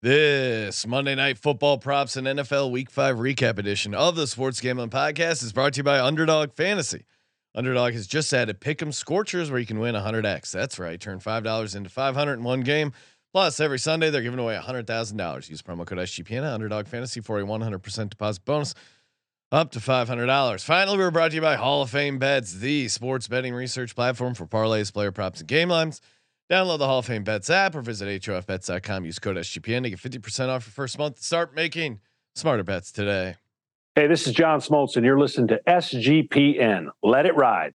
This Monday Night Football props and NFL Week Five recap edition of the Sports Gambling Podcast is brought to you by Underdog Fantasy. Underdog has just added Pick'em Scorchers, where you can win 100x. That's right, turn five dollars into 500 in one game. Plus, every Sunday they're giving away hundred thousand dollars. Use promo code SGPN Underdog Fantasy for a 100% deposit bonus up to $500. Finally, we're brought to you by Hall of Fame Bets, the sports betting research platform for parlays, player props, and game lines. Download the Hall of Fame Bets app or visit HOFBets.com. Use code SGPN to get 50% off your first month. Start making smarter bets today. Hey, this is John Smoltz, and you're listening to SGPN. Let it ride.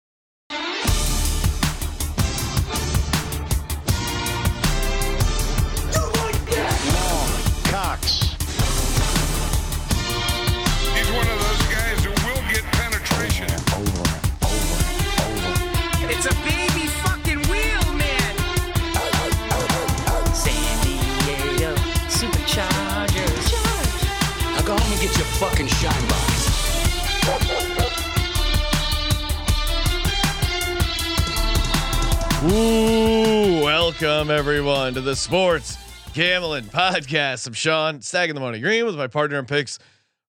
Everyone to the Sports Gambling Podcast. I'm Sean, stacking the money green with my partner in picks,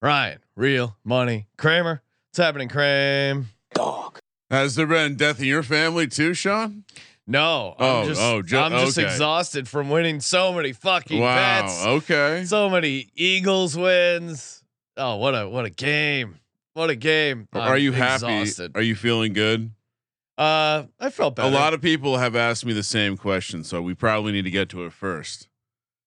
Ryan, real money Kramer. What's happening, Kramer? Dog. Has there been death in your family too, Sean? No, I'm Oh, just, oh, ju- I'm just okay. exhausted from winning so many fucking Wow. bets. Okay. So many Eagles wins. Oh, what a what a game! What a game! Are I'm you happy? exhausted. Are you feeling good? Uh, I felt better. A lot of people have asked me the same question, so we probably need to get to it first.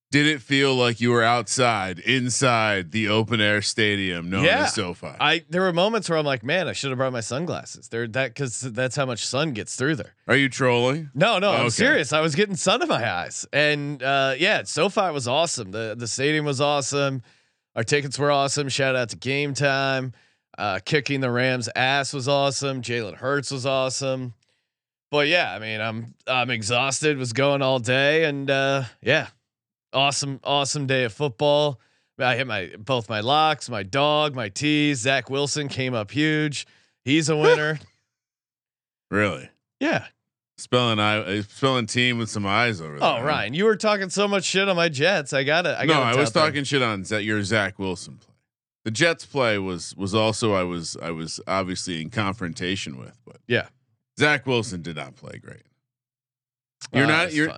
Did it feel like you were outside, inside the open air stadium known Yeah. as SoFi? I there were moments where I'm like, man, I should have brought my sunglasses. They're that because that's how much sun gets through there. Are you trolling? No, no, I'm Okay. serious. I was getting sun in my eyes, and uh, yeah, SoFi was awesome. the The stadium was awesome. Our tickets were awesome. Shout out to Game Time. Uh, kicking the Rams' ass was awesome. Jalen Hurts was awesome. But yeah, I mean, I'm I'm exhausted. Was going all day, and uh, yeah, awesome, awesome day of football. I hit my both my locks, my dog, my tees. Zach Wilson came up huge. He's a winner. Really? yeah. Spelling I uh, spelling team with some eyes over there. Oh, Ryan, you were talking so much shit on my Jets. I got it. I no, I was talking shit on your Zach Wilson play. The Jets play was was also I was I was obviously in confrontation with, but Yeah. Zach Wilson did not play great. You're Uh, not you're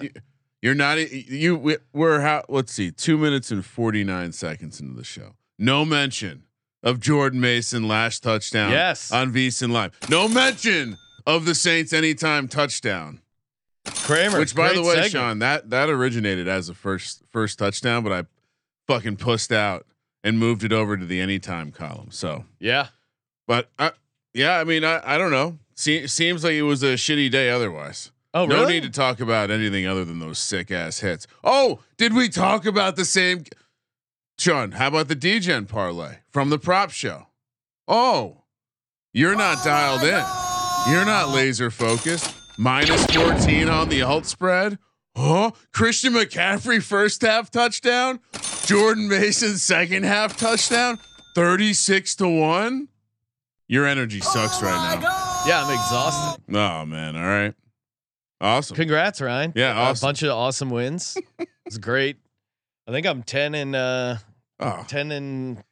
you're not you we- we're how let's see 2 minutes and 49 seconds into the show. No mention of Jordan Mason last touchdown Yes. on VSiN Live. No mention of the Saints anytime touchdown. Kramer. Which by the way, segment. Sean, that that originated as a first first touchdown, but I fucking pussed out and moved it over to the anytime column. So, Yeah. but I, yeah, I mean, I, I don't know. Se- seems like it was a shitty day otherwise. Oh, no really? need to talk about anything other than those sick ass hits. Oh, did we talk about the same? Sean, how about the Degen parlay from the prop show? Oh, you're not dialed in. You're not laser focused. Minus 14 on the alt spread. Huh? Christian McCaffrey first half touchdown. Jordan Mason second half touchdown. 36 to 1. Your energy sucks right now. Yeah, I'm exhausted. Oh man. All right. Awesome. Congrats, Ryan. Yeah, awesome. a bunch of awesome wins. it's great. I think I'm 10 and uh Oh, 10 and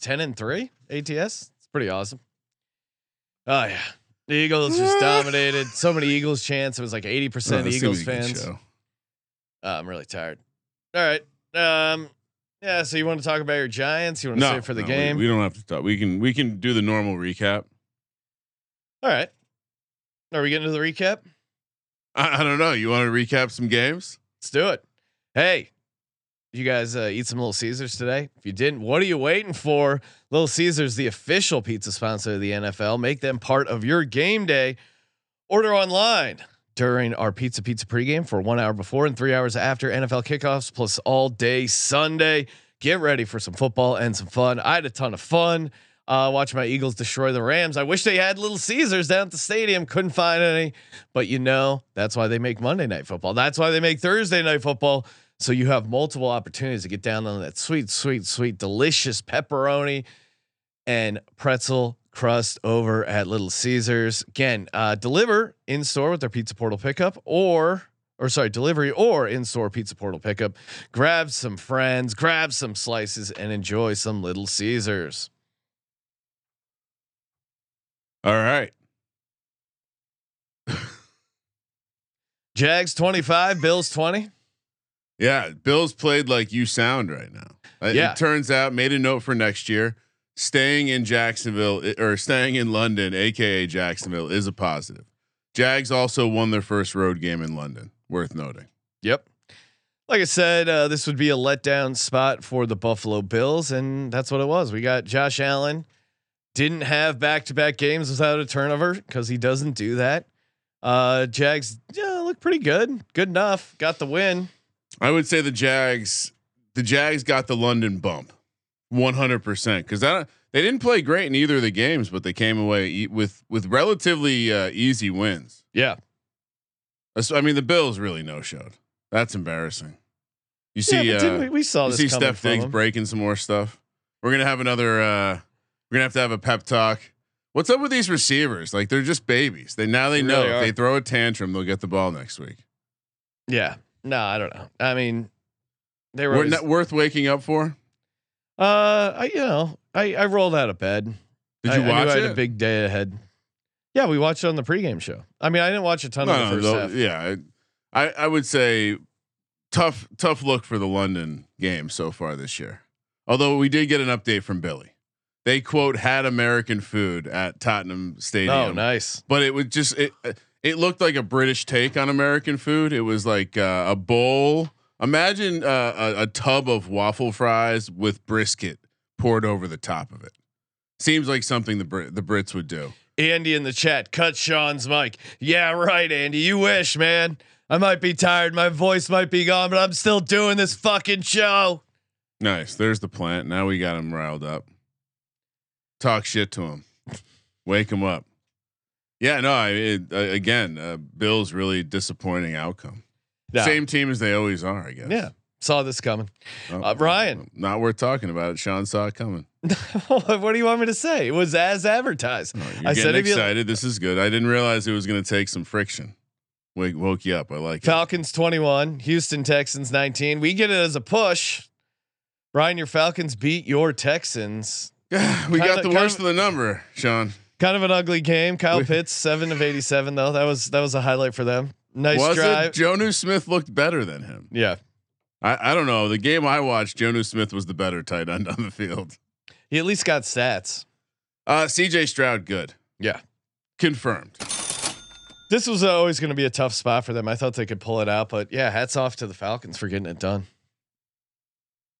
10 and 3 ATS. It's pretty awesome. Oh yeah. The Eagles just dominated. So many Eagles chants. It was like 80% oh, this is gonna Eagles be a good fans. show. Uh, I'm really tired. All right. Um yeah, so you want to talk about your Giants? You want to No, save for the no, we- game? We, don't have to talk. We can we can do the normal recap. All right. Are we getting to the recap? I, I don't know. You want to recap some games? Let's do it. Hey, you guys uh, eat some Little Caesars today? If you didn't, what are you waiting for? Little Caesars, the official pizza sponsor of the NFL. Make them part of your game day. Order online during our Pizza Pizza pregame for one hour before and three hours after NFL kickoffs, plus all day Sunday. Get ready for some football and some fun. I had a ton of fun uh, watching my Eagles destroy the Rams. I wish they had Little Caesars down at the stadium. Couldn't find any, but you know that's why they make Monday Night Football. That's why they make Thursday Night Football. So you have multiple opportunities to get down on that sweet, sweet, sweet, delicious pepperoni and pretzel crust over at Little Caesars. Again, uh, deliver in store with their pizza portal pickup or or sorry, delivery or in-store pizza portal pickup. Grab some friends, grab some slices, and enjoy some Little Caesars. All right. Jags 25, Bills 20. Yeah, Bills played like you sound right now. Uh, Yeah. It turns out made a note for next year. Staying in Jacksonville or staying in London, aka Jacksonville, is a positive. Jags also won their first road game in London. Worth noting. Yep. Like I said, uh, this would be a letdown spot for the Buffalo Bills, and that's what it was. We got Josh Allen, didn't have back to back games without a turnover because he doesn't do that. Uh, Jags yeah, look pretty good, good enough. Got the win. I would say the Jags, the Jags got the London bump, one hundred percent. Because that they didn't play great in either of the games, but they came away e- with with relatively uh, easy wins. Yeah, I mean, the Bills really no showed. That's embarrassing. You see, yeah, uh, we, we saw you this see Steph Diggs breaking some more stuff. We're gonna have another. uh We're gonna have to have a pep talk. What's up with these receivers? Like they're just babies. They now they They know really if they throw a tantrum, they'll get the ball next week. Yeah, no, I don't know. I mean, they were. We're always- not worth waking up for. Uh, I you know, I I rolled out of bed. Did I- you I watch I had it? a big day ahead. Yeah, we watched it on the pregame show. I mean, I didn't watch a ton of the first though- half. yeah. I I would say tough tough look for the London game so far this year. Although we did get an update from Billy. They quote had American food at Tottenham Stadium. Oh, nice. but it was just it it looked like a British take on American food. It was like uh, a bowl. Imagine uh, a, a tub of waffle fries with brisket poured over the top of it. Seems like something the Brit- the Brits would do. Andy in the chat, cut Sean's mic. Yeah, right, Andy. You wish, man. I might be tired. My voice might be gone, but I'm still doing this fucking show. Nice. There's the plant. Now we got him riled up. Talk shit to him. Wake him up. Yeah, no, I it, uh, again, uh, Bills really disappointing outcome. Yeah. Same team as they always are, I guess. Yeah. Saw this coming. Oh, Uh, Ryan. Not worth talking about it. Sean saw it coming. what do you want me to say? It was as advertised. Oh, I said if you excited. This is good. I didn't realize it was going to take some friction. Wake, woke you up. I like Falcons 21, Houston Texans 19. We get it as a push. Ryan, your Falcons beat your Texans. we Kinda- got the worst of- of the number, Sean. Kind of an ugly game. Kyle We- Pitts, seven of 87, though. That was that was a highlight for them. Nice was drive. it? Jonnu Smith looked better than him. yeah. I, I don't know. The game I watched, Jonnu Smith was the better tight end on the field. He at least got stats. Uh, CJ Stroud, good. Yeah. Confirmed. This was always going to be a tough spot for them. I thought they could pull it out, but yeah, hats off to the Falcons for getting it done.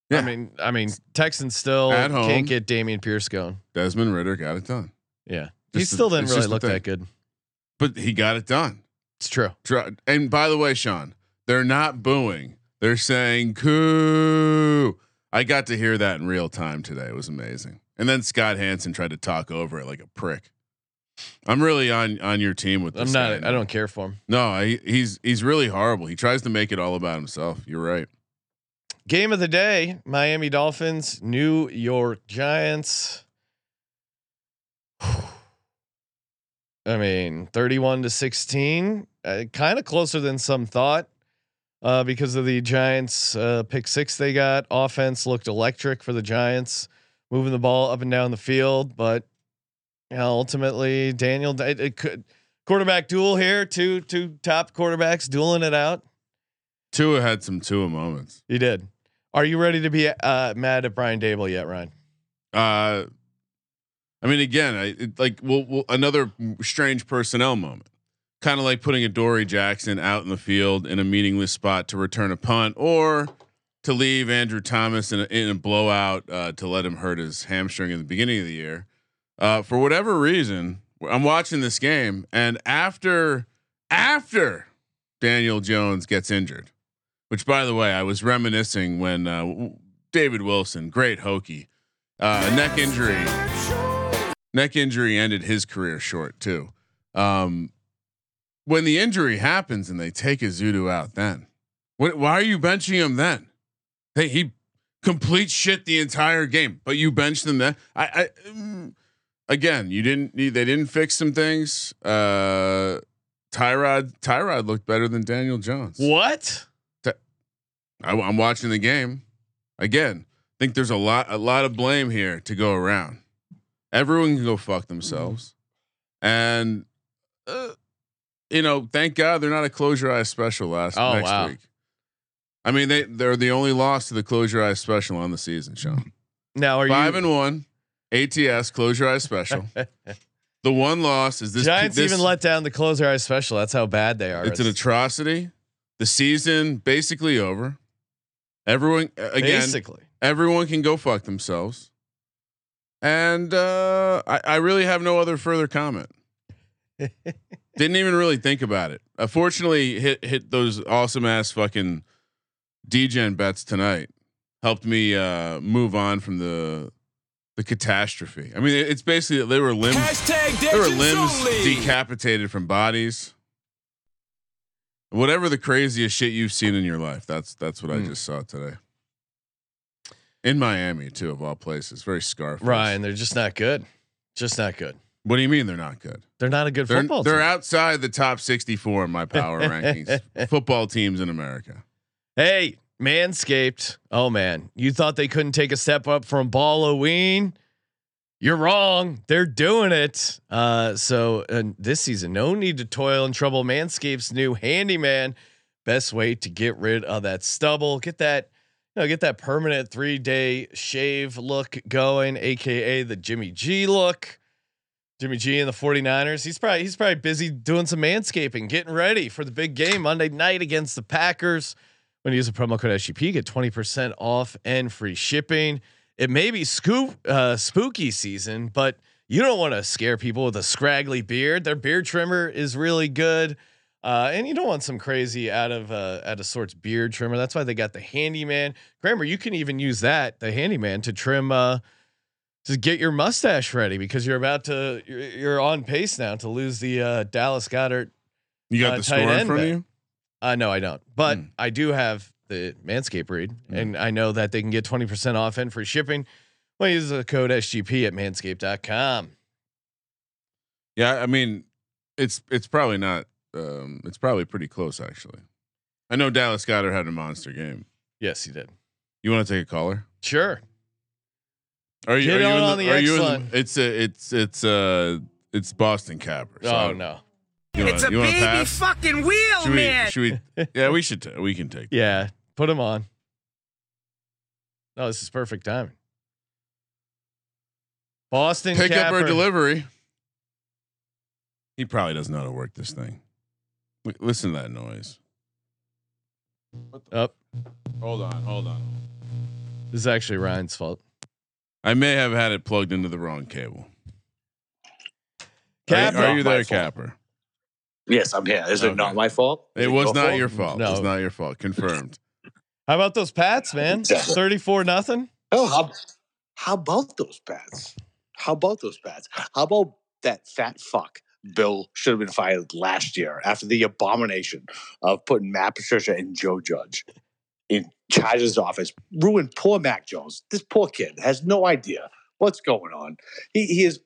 Yeah. I mean, I mean, Texans still At home. can't get Dameon Pierce going. Desmond Ridder got it done. Yeah, he Just the- still didn't really look that good. But he got it done. It's true. And by the way, Sean, they're not booing. They're saying coo. I got to hear that in real time today. It was amazing. And then Scott Hanson tried to talk over it like a prick. I'm really on on your team with this. I'm not. guy I don't care for him. No, I, he's he's really horrible. He tries to make it all about himself. You're right. Game of the day: Miami Dolphins, New York Giants. I mean, 31 to 16, uh, kind of closer than some thought. Uh, because of the Giants uh, pick six they got, offense looked electric for the Giants, moving the ball up and down the field. But you know, ultimately, Daniel it, it could quarterback duel here. Two two top quarterbacks dueling it out. Tua had some Tua moments. He did. Are you ready to be uh, mad at Brian Daboll yet, Ryan? Uh, I mean, again, I it, like another strange personnel moment, kind of like putting a Dory Jackson out in the field in a meaningless spot to return a punt, or to leave Andrew Thomas in a, in a blowout uh, to let him hurt his hamstring in the beginning of the year. Uh, for whatever reason, I'm watching this game, and after after Daniel Jones gets injured, which by the way, I was reminiscing when uh, David Wilson, great hokey, uh, neck injury. Neck injury ended his career short too. Um, when the injury happens and they take Ezeudu out, then what, why are you benching him then? Hey, he complete shit the entire game, but you bench them then. I, I mm, again, you didn't. need, They didn't fix some things. Uh, Tyrod Tyrod looked better than Daniel Jones. What? I, am watching the game again. I Think there's a lot a lot of blame here to go around. Everyone can go fuck themselves, and uh, you know, thank God they're not a close your eyes special last Oh, next wow. week. I mean, they they're the only loss to the close your eyes special on the season, Sean. Now are Five you and one, ATS close your eyes special. the one loss is this. Giants this, even let down the close your eyes special. That's how bad they are. It's an atrocity. The season basically over. Everyone again. basically. everyone can go fuck themselves. And uh, I, I really have no other further comment. Didn't even really think about it. Uh, fortunately, hit hit those awesome ass fucking Degen bets tonight. Helped me uh, move on from the the catastrophe. I mean, it- it's basically they were limbs Hashtag there were limbs only. decapitated from bodies. Whatever the craziest shit you've seen in your life, that's that's what I Hmm. just saw today. In Miami, too, of all places, very Scarface. Ryan, they're just not good. Just not good. what do you mean they're not good? They're not a good They're football they're team. outside the top sixty-four in my power rankings. Football teams in America. Hey, Manscaped. Oh man, you thought they couldn't take a step up from Halloween? You're wrong. They're doing it. Uh, so uh, this season, no need to toil and trouble. Manscaped's new handyman, best way to get rid of that stubble. Get that, know, get that permanent three day shave look going, aka the Jimmy G look. Jimmy G and the 49ers. He's probably he's probably busy doing some manscaping, getting ready for the big game Monday night against the Packers. When you use the promo code SGP, get 20% off and free shipping. It may be scoop uh, spooky season, but you don't want to scare people with a scraggly beard. Their beard trimmer is really good. Uh, and you don't want some crazy out of uh, out of sorts beard trimmer. That's why they got the handyman. Kramer, you can even use that, the handyman, to trim uh to get your mustache ready because you're about to you're, you're on pace now to lose the uh, Dallas Goedert. You got Uh, the score in front of you. Uh, no, I don't, but Hmm. I do have the Manscaped read, and I know that they can get 20% off and free shipping. Well, use the code SGP at manscaped.com. Yeah, I mean, it's it's probably not. Um, it's probably pretty close actually. I know Dallas Goedert had a monster game. Yes, you did. You want to take a caller? Sure. Are you? Get are you on the, the are you in the, It's a, it's it's uh it's Boston Capper. So oh no. Wanna, It's a baby pass? fucking wheel, Should we? man. Should we? Yeah, we should. ta- we can take. Yeah, put him on. No, this is perfect timing. Boston Pick up or delivery. He probably doesn't know how to work this thing. Li- Listen to that noise. What the? Up. Hold on, hold on. This is actually Ryan's fault. I may have had it plugged into the wrong cable. Are Capper. you, are you there, fault. Capper? Yes, I'm here. Is Okay. it not my fault? Is It was your not fault? your fault. It was not your fault. Confirmed. How about those Pats, man? 34 nothing. Oh, how, how about those bats? How about those bats? How about that fat fuck? Bill should have been fired last year after the abomination of putting Matt Patricia and Joe Judge in Chargers' office. Ruined poor Mac Jones. This poor kid has no idea what's going on. He, he is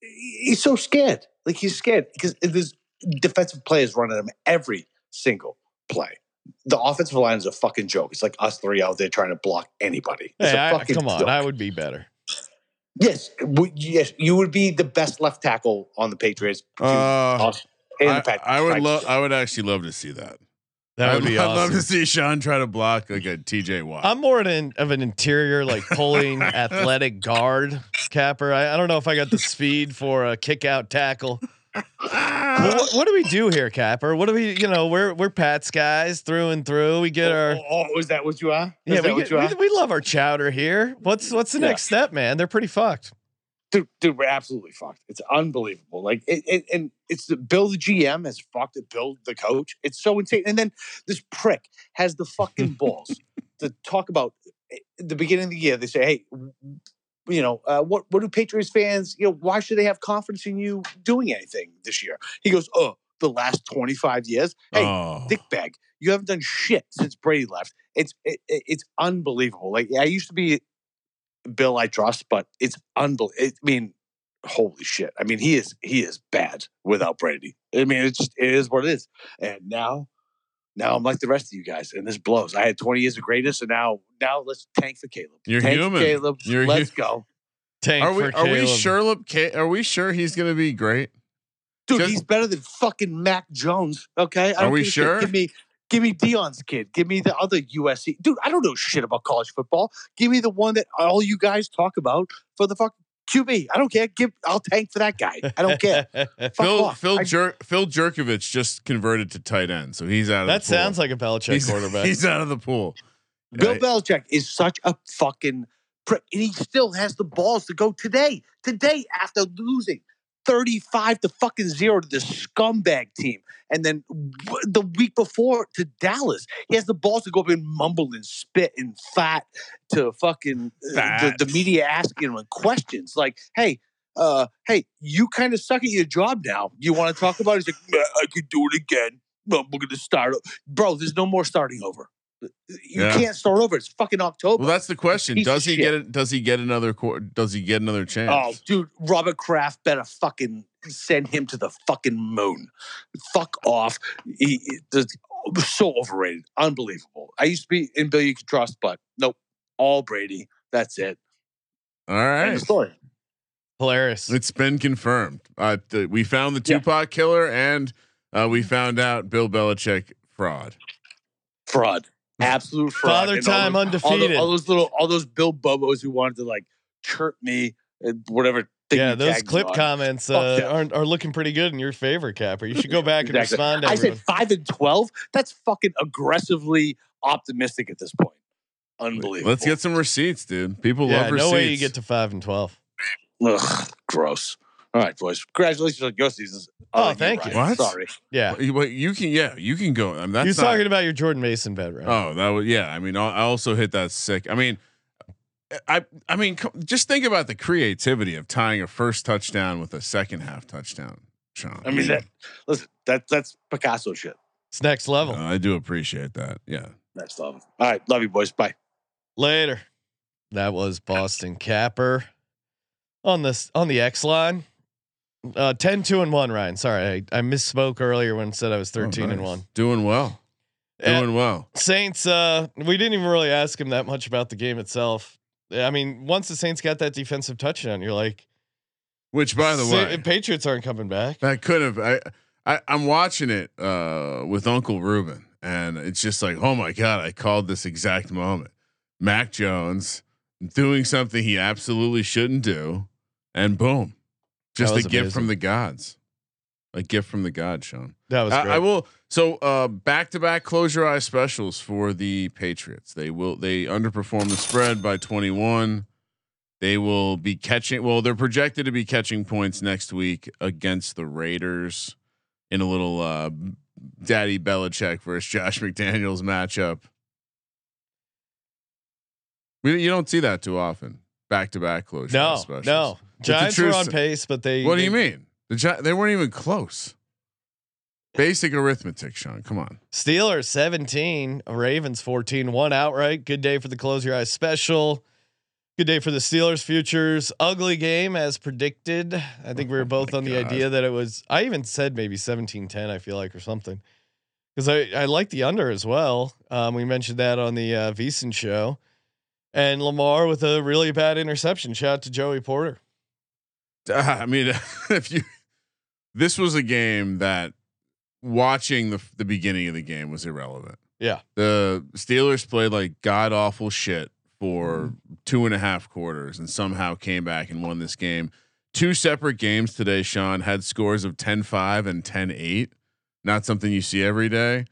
he's so scared. Like he's scared because there's defensive players running him every single play. The offensive line is a fucking joke. It's like us three out there trying to block anybody. It's Hey, a I, come on. joke. I would be better. Yes, w- yes, you would be the best left tackle on the Patriots. Uh, and I, the Pat- I would love. I would actually love to see that. That would I'd, be I'd awesome. love to see Sean try to block like a TJ Watt. I'm more an, of an interior, like pulling athletic guard capper. I, I don't know if I got the speed for a kick out tackle. Well, what, what do we do here, Capper? What do we, you know, we're we're Pats guys through and through. We get our Oh, oh, is that what you are? Is yeah, we, get, you are? we, we love our chowder here. What's what's the Yeah. next step, man? They're pretty fucked. dude, dude, we're absolutely fucked. It's unbelievable. Like, it, it, and it's the Bill the GM has fucked it. Bill the coach. It's so insane. And then this prick has the fucking balls to talk about eh, the beginning of the year. They say, hey, you know, uh, what what do Patriots fans? You know, why should they have confidence in you doing anything this year? He goes, oh, the last twenty five years. Hey, oh. dickbag. You haven't done shit since Brady left. It's it, it- it's unbelievable. Like I used to be Bill I trust, but it's unbelievable. I mean, holy shit. I mean, he is he is bad without Brady. I mean, it's just it is what it is. And now, now I'm like the rest of you guys, and this blows. I had 20 years of greatness, and now now let's tank for Caleb. You're tank human. Caleb. You're let's hu- go, Tank Are we for are we Caleb. sure? Ca- Are we sure he's going to be great? dude. He's better than fucking Mac Jones. Okay, I Are don't we give sure? Give me. Give me Deion's kid. Give me the other USC dude. I don't know shit about college football. Give me the one that all you guys talk about for the fuck QB. I don't care. Give. I'll tank for that guy. I don't care. Fuck Phil off. Phil I- Jer- Phil Jurkovec just converted to tight end, so he's out of that the pool. sounds like a Belichick he's, quarterback. He's out of the pool. Bill Yeah, Belichick is such a fucking prick, and he still has the balls to go today. Today, after losing thirty-five to fucking zero to this scumbag team, and then the week before to Dallas, he has the balls to go up and mumble and spit and fat to fucking uh, the, the media asking him questions like, "Hey." Uh, hey, you kind of suck at your job now. You want to talk about it? He's like, I could do it again. We're gonna start. o-" Bro, there's no more starting over. You Yeah. can't start over. It's fucking October. Well, that's the question. Piece Does he shit. get it? Does he get another? Does he get another chance? oh, dude, Robert Kraft better fucking send him to the fucking moon. Fuck off. He, he- so overrated. Unbelievable. I used to be in Bill you can trust, but nope. All Brady. That's it. All right. End of story. Hilarious. It's been confirmed. Uh, th- we found the Yeah. Tupac killer, and uh, we found out Bill Belichick fraud. Fraud. Absolute fraud. Father And all time those- all, undefeated. all those little, all those Bill Bobos who wanted to like chirp me, and whatever. thing yeah, those clip on. comments Fuck uh, them. aren't are looking pretty good in your favor, Capper. You should go back and Exactly. respond. To I said five and twelve. That's fucking aggressively optimistic at this point. Unbelievable. Let's get some receipts, dude. People yeah, love no receipts. way you get to five and twelve. Ugh, gross. All right, boys. Congratulations on your seasons. Oh, Other thank you. Ryan. What? Sorry. Yeah, You- Wait, you can, yeah, you can go. I mean, that's you're not- talking about your Jordan Mason bet, right? Oh, that was yeah. I mean, I I also hit that sick. I mean, I I mean, just think about the creativity of tying a first touchdown with a second half touchdown, Sean. I mean, that, listen, that that's Picasso shit. It's next level. Uh, I do appreciate that. Yeah. Next level. All right, love you, boys. Bye. Later. That was Boston Capper on this on the X line. Uh 10 2 and 1 Ryan. Sorry, I, I misspoke earlier when I said I was 13 Oh, and nice. 1. Doing well. Uh, Doing well. Saints uh we didn't even really ask him that much about the game itself. I mean, once the Saints got that defensive touchdown, you're like Which, by the way, Patriots aren't coming back. that could have. I, I I'm watching it uh, with Uncle Ruben, and it's just like, oh my god, I called this exact moment. Mac Jones doing something he absolutely shouldn't do, and boom, just a was gift from the gods. A gift from the gods, Sean. That was I, great. I will. So uh, back-to-back close your eyes specials for the Patriots. They will. They underperform the spread by 21. They will be catching. Well, they're projected to be catching points next week against the Raiders in a little uh, Daddy Belichick versus Josh McDaniels matchup. We, you don't see that too often. Back-to-back close your eyes no, specials. no. Giants were on pace, but they What do you mean? The Gi- they weren't even close. Basic arithmetic, Sean. Come on. Steelers 17, Ravens 14, one outright. Good day for the close your eyes special. Good day for the Steelers futures. Ugly game as predicted. I think we were Oh both on the God. idea that it was I even said maybe 17-10, I feel like, or something. Because I, I like the under as well. Um, we mentioned that on the uh VSiN show. And Lamar with a really bad interception. Shout out to Joey Porter. I mean, if you, this was a game that watching the the beginning of the game was irrelevant. Yeah. The Steelers played like god awful shit for two and a half quarters and somehow came back and won this game. Two separate games today, Sean had scores of 10-5 and 10-8. Not something you see every day.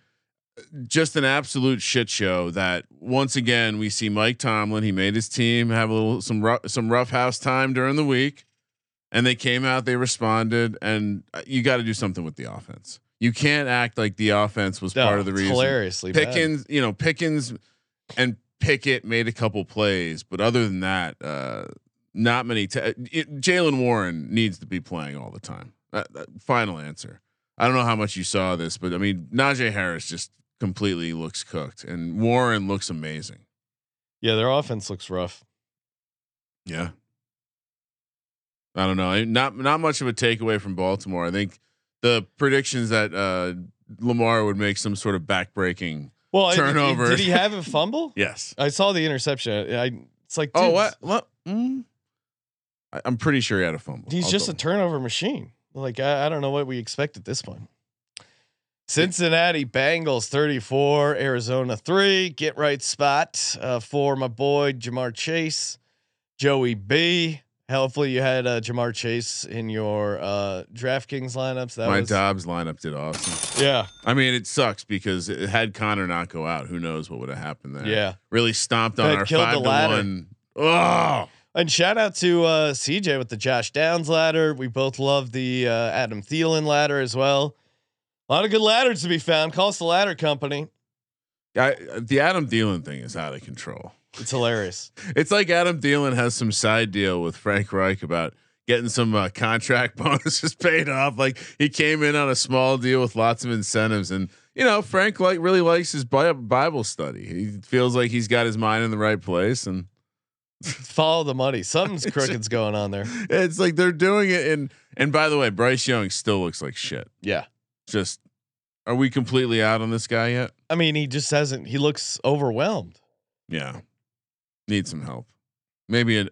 Just an absolute shit show that once again we see Mike Tomlin. He made his team have a little some rough some rough house time during the week and they came out, they responded, and uh, you got to do something with the offense. You can't act like the offense was No, part of the reason. hilariously bad. Pickens, you know, Pickens and Pickett made a couple plays, but other than that, uh, not many. T- Jaylen Warren needs to be playing all the time. Uh, uh, final answer. I don't know how much you saw this, but I mean, Najee Harris just completely looks cooked, and Warren looks amazing. Yeah, their offense looks rough. Yeah, I don't know. Not not much of a takeaway from Baltimore. I think the predictions that uh, Lamar would make some sort of backbreaking. Well, Turnover. Did he have a fumble? Yes. I saw the interception. I it's like, Oh what? What? Mm. I, I'm pretty sure he had a fumble. He's I'll just a turnover machine. Like I, I don't know what we expect at this point. Cincinnati Bengals 34, Arizona 3. Get right spot uh, for my boy Ja'Marr Chase, Joey B. Hopefully you had uh, Ja'Marr Chase in your uh, DraftKings lineups. That my was Dobbs lineup did awesome. yeah, I mean, it sucks because it, had Connor not go out, who knows what would have happened there? yeah. really stomped on our five to ladder. one. Oh, And shout out to uh, CJ with the Josh Downs ladder. We both love the uh, Adam Thielen ladder as well. A lot of good ladders to be found. Call us the ladder company. I, the Adam Thielen thing is out of control. It's hilarious. It's like Adam Thielen has some side deal with Frank Reich about getting some uh, contract bonuses paid off. Like he came in on a small deal with lots of incentives, and you know Frank like really likes his Bible study. He feels like he's got his mind in the right place, and Follow the money. Something's crooked's going on there. it's like they're doing it. And and by the way, Bryce Young still looks like shit. Yeah. Just are we completely out on this guy yet? I mean, he just hasn't. He looks overwhelmed. Yeah, need some help. Maybe uh,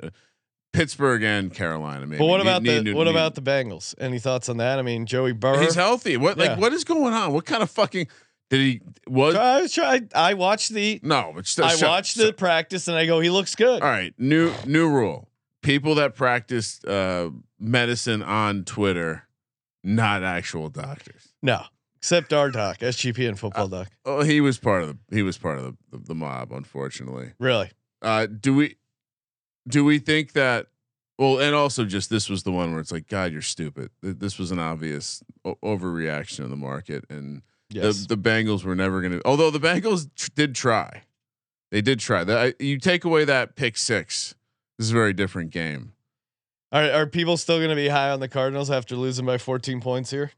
Pittsburgh and Carolina. Maybe. But what about need the to- what need- about the Bengals? Any thoughts on that? I mean, Joey Burrow. He's healthy. What Yeah. like what is going on? What kind of fucking did he was I was trying. I watched the. no? But I shut- watched shut- the practice and I go, he looks good. All right, new new rule: people that practice uh, medicine on Twitter, not actual doctors. No, except our doc, SGP and football doc. Oh, he was part of the he was part of the, the, the mob, unfortunately. Really? Uh, do we do we think that? Well, and also just this was the one where it's like, God, you're stupid. This was an obvious o- overreaction of the market, and Yes. the the Bengals were never going to. Although the Bengals tr- did try, they did try. That you take away that pick six, this is a very different game. are are people still going to be high on the Cardinals after losing by 14 points here?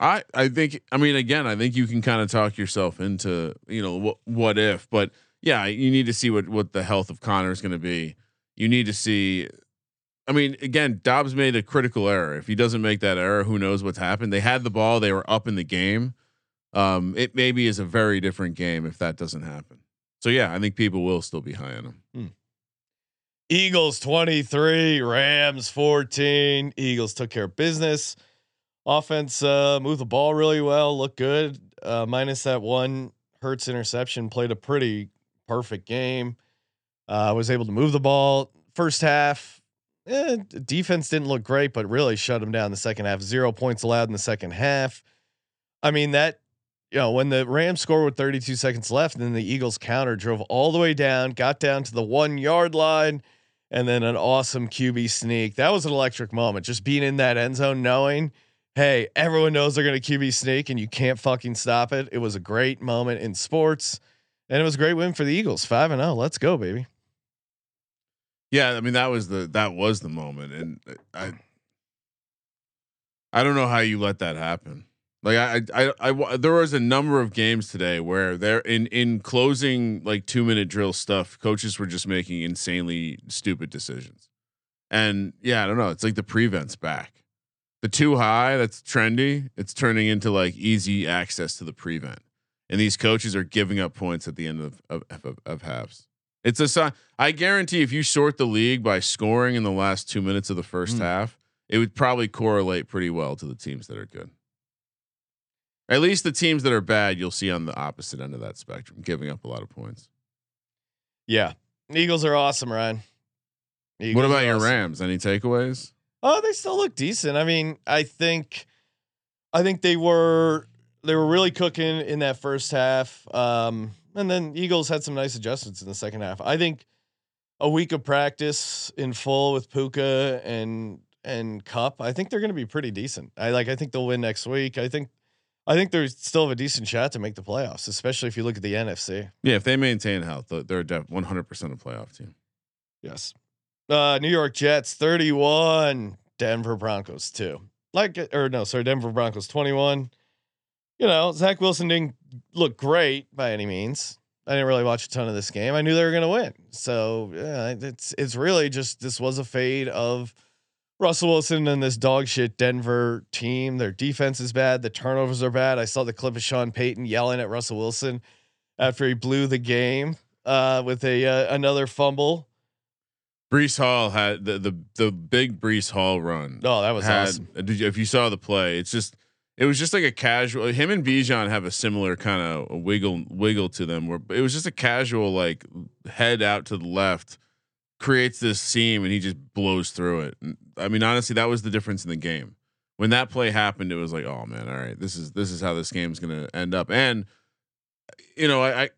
I I think I mean again I think you can kind of talk yourself into you know what what if but yeah you need to see what what the health of Connor is going to be. You need to see. I mean, again, Dobbs made a critical error. If he doesn't make that error, who knows what's happened? They had the ball, they were up in the game. Um, it maybe is a very different game if that doesn't happen. So yeah, I think people will still be high on him. Eagles 23, Rams 14. Eagles took care of business. Offense uh, moved the ball really well, looked good. Uh, minus that one Hurts interception, played a pretty perfect game. Uh, was able to move the ball first half. Eh, defense didn't look great, but really shut them down the second half. Zero points allowed in the second half. I mean that you know when the Rams scored with 32 seconds left, and then the Eagles counter drove all the way down, got down to the one yard line and then an awesome QB sneak. That was an electric moment. Just being in that end zone, knowing, hey, everyone knows they're going to QB sneak and you can't fucking stop it. It was a great moment in sports, and it was a great win for the Eagles. Five and zero. Let's go, baby. Yeah, I mean that was the that was the moment, and I I don't know how you let that happen. Like I I I, I there was a number of games today where they're in in closing like two minute drill stuff. Coaches were just making insanely stupid decisions, and yeah, I don't know. It's like the prevents back. The too high that's trendy. It's turning into like easy access to the prevent, and these coaches are giving up points at the end of of, of, of halves. It's a sign. I guarantee if you sort the league by scoring in the last two minutes of the first Mm. half, it would probably correlate pretty well to the teams that are good. At least the teams that are bad, you'll see on the opposite end of that spectrum, giving up a lot of points. Yeah, Eagles are awesome, Ryan. what about your awesome. Rams? Any takeaways? Oh, they still look decent. I mean, I think, I think they were they were really cooking in that first half. Um, and then Eagles had some nice adjustments in the second half. I think a week of practice in full with Puka and and Kupp. I think they're going to be pretty decent. I like. I think they'll win next week. I think. I think they still have a decent shot to make the playoffs, especially if you look at the NFC. Yeah, if they maintain health, they're- they're def- 100% a playoff team. Yes. Uh, New York Jets 31, Denver Broncos 2. Like, or no, sorry, Denver Broncos 21. You know, Zach Wilson didn't look great by any means. I didn't really watch a ton of this game. I knew they were going to win. So, yeah, it's it's really just this was a fade of Russell Wilson and this dog shit Denver team. Their defense is bad. The turnovers are bad. I saw the clip of Sean Payton yelling at Russell Wilson after he blew the game uh, with a uh, another fumble. Breece Hall had the the the big Breece Hall run. Oh, that was had, awesome. Did you, if you saw the play, it's just it was just like a casual. Him and Bijan have a similar kind of wiggle wiggle to them, where it was just a casual like head out to the left, creates this seam, and he just blows through it. I mean, honestly, that was the difference in the game. When that play happened, it was like, oh man, all right, this is this is how this game's gonna end up. And you know, I, I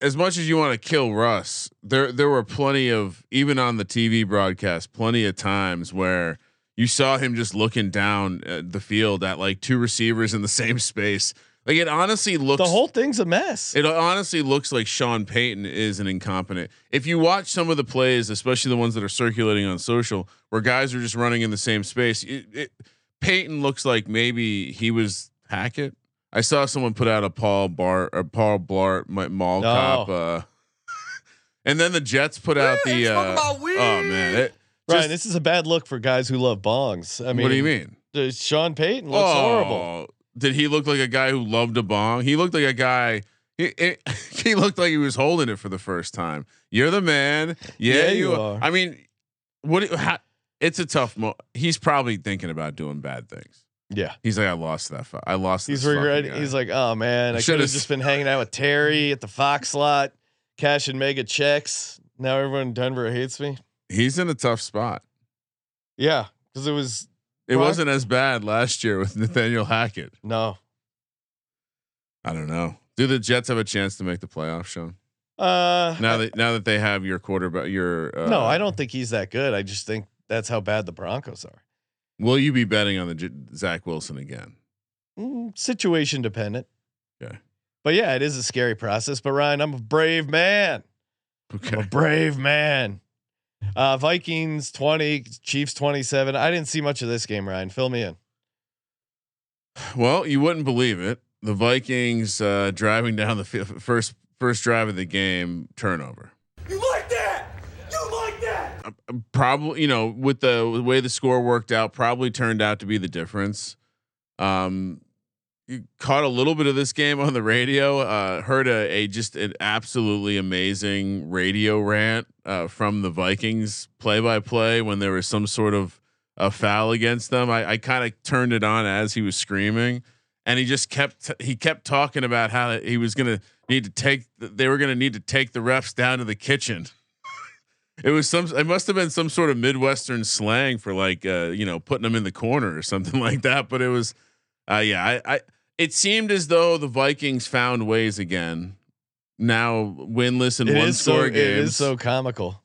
as much as you want to kill Russ, there there were plenty of even on the TV broadcast, plenty of times where you saw him just looking down at the field at like two receivers in the same space. Like it honestly looks The whole thing's a mess. it honestly looks like Sean Payton is an incompetent. If you watch some of the plays, especially the ones that are circulating on social, where guys are just running in the same space, it, it, Payton looks like maybe he was Hackett. I saw someone put out a Paul Bart or Paul Blart my mall No. cop, uh, and then the Jets put out the. Uh, oh man, it, Ryan, just- this is a bad look for guys who love bongs. I mean, what do you mean? uh, Sean Payton looks horrible. Did he look like a guy who loved a bong? He looked like a guy. He, it, he looked like he was holding it for the first time. You're the man. Yeah, Yeah, you, you are. are. I mean, what? How, it's a tough. Mo- he's probably thinking about doing bad things. Yeah. He's like, I lost that. Fight. I lost. He's regretting. He's like, oh man, I should have just been hanging out with Terry at the Fox lot, cashing mega checks. Now everyone in Denver hates me. He's in a tough spot. Yeah, because it was It Right. wasn't as bad last year with Nathaniel Hackett. no. I don't know. Do the Jets have a chance to make the playoffs, Sean? Uh, Now that now that they have your quarterback, your uh, no, I don't think he's that good. I just think that's how bad the Broncos are. Will you be betting on the J- Zach Wilson again? Mm, situation dependent. Okay. But yeah, it is a scary process. But Ryan, I'm a brave man. I'm a brave man. Uh, Vikings 20, Chiefs 27. I didn't see much of this game, Ryan. Fill me in. Well, you wouldn't believe it. The Vikings uh, driving down the fi- first first drive of the game turnover. You like that? You like that? Probably, you know, with the, the way the score worked out, probably turned out to be the difference. Um, you caught a little bit of this game on the radio. Uh, heard a, a just an absolutely amazing radio rant uh, from the Vikings play by play when there was some sort of a foul against them. I, I kind of turned it on as he was screaming, and he just kept he kept talking about how he was gonna need to take they were gonna need to take the refs down to the kitchen. It was some. It must have been some sort of midwestern slang for like, uh, you know, putting them in the corner or something like that. But it was, uh, yeah. I, I. It seemed as though the Vikings found ways again. Now winless in It one is so, score it is so comical.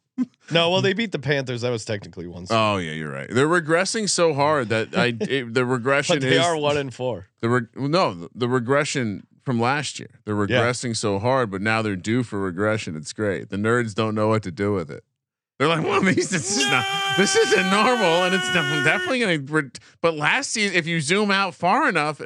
no, well, they beat the Panthers. That was technically one. score. Oh yeah, you're right. They're regressing so hard that I it, the regression but they is are one and four. the reg- no the, the regression from last year. They're Yeah. regressing so hard, but now they're due for regression. It's great. The nerds don't know what to do with it. They're like, well, these this is not this isn't normal, and it's def- definitely going to. But last season, if you zoom out far enough,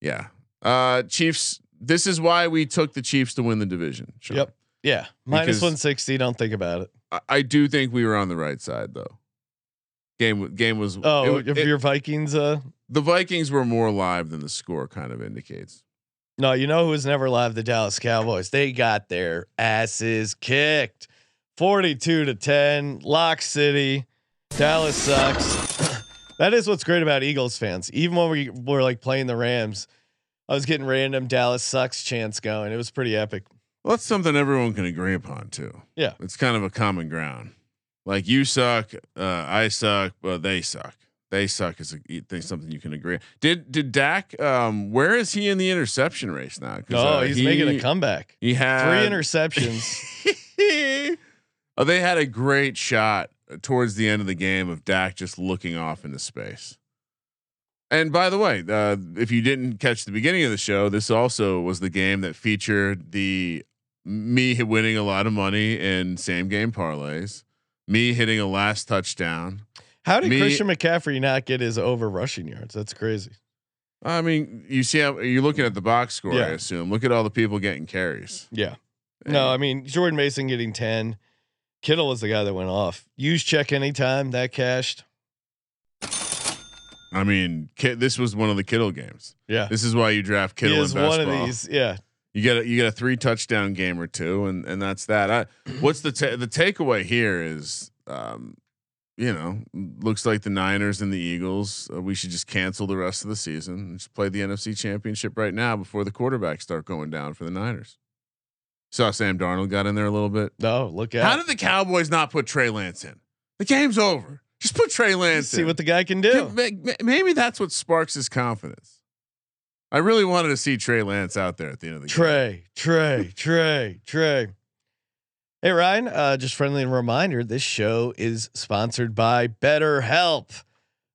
yeah, uh, Chiefs. This is why we took the Chiefs to win the division. Sean. Yep. Yeah, minus one sixty. Don't think about it. I, I do think we were on the right side though. Game game was Oh, it- if it- your Vikings. Uh, the Vikings were more alive than the score kind of indicates. no, you know who was never live? The Dallas Cowboys. They got their asses kicked, forty-two to ten. Lock City. Dallas sucks. that is what's great about Eagles fans. Even when we were like playing the Rams, I was getting random Dallas sucks chants going. It was pretty epic. Well, that's something everyone can agree upon too. Yeah. It's kind of a common ground. Like you suck, uh, I suck, but they suck. They suck is a, something you can agree. Did did Dak? Um, where is he in the interception race now? No, uh, he's he- making a comeback. He had Three interceptions. oh, they had a great shot towards the end of the game of Dak just looking off into space. And by the way, uh, if you didn't catch the beginning of the show, this also was the game that featured the me winning a lot of money in same game parlays, me hitting a last touchdown. How did Me- Christian McCaffrey not get his over rushing yards? That's crazy. I mean, you see how you're looking at the box score. I assume. Look at all the people getting carries. Yeah. No, I mean Jordan Mason getting ten. Kittle was the guy that went off. Use check anytime that cashed. I mean, this was one of the Kittle games. Yeah. This is why you draft He Kittle is in best one of these. Yeah. You get a, you get a three touchdown game or two, and and that's that. I, what's the ta- the takeaway here is, um, you know, looks like the Niners and the Eagles. Uh, we should just cancel the rest of the season and just play the NFC Championship right now before the quarterbacks start going down for the Niners. Saw Sam Darnold got in there a little bit. No, look at How did the Cowboys not put Trey Lance in? The game's over. Just put Trey Lance see in. what the guy can do. Give- ma- ma- Maybe that's what sparks his confidence. I really wanted to see Trey Lance out there at the end of the game. Trey, Trey, Trey, Trey. Hey Ryan, uh, just friendly reminder: this show is sponsored by BetterHelp.